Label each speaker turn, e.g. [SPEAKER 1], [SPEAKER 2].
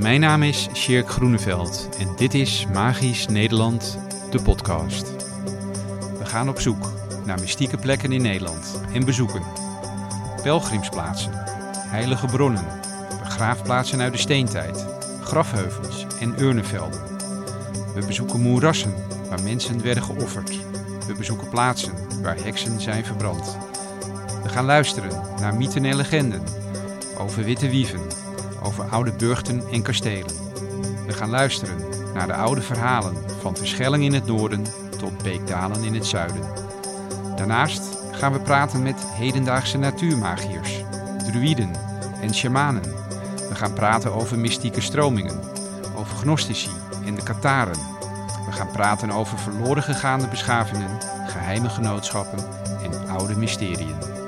[SPEAKER 1] Mijn naam is Sjerk Groeneveld en dit is Magisch Nederland, de podcast. We gaan op zoek naar mystieke plekken in Nederland en bezoeken pelgrimsplaatsen, heilige bronnen, begraafplaatsen uit de steentijd, grafheuvels en urnenvelden. We bezoeken moerassen waar mensen werden geofferd. We bezoeken plaatsen waar heksen zijn verbrand. We gaan luisteren naar mythen en legenden over witte wieven, over oude burchten en kastelen. We gaan luisteren naar de oude verhalen van Verschelling in het noorden tot Beekdalen in het zuiden. Daarnaast gaan we praten met hedendaagse natuurmagiërs, druïden en shamanen. We gaan praten over mystieke stromingen, over gnostici en de Kataren. We gaan praten over verloren gegaande beschavingen, geheime genootschappen en oude mysteriën.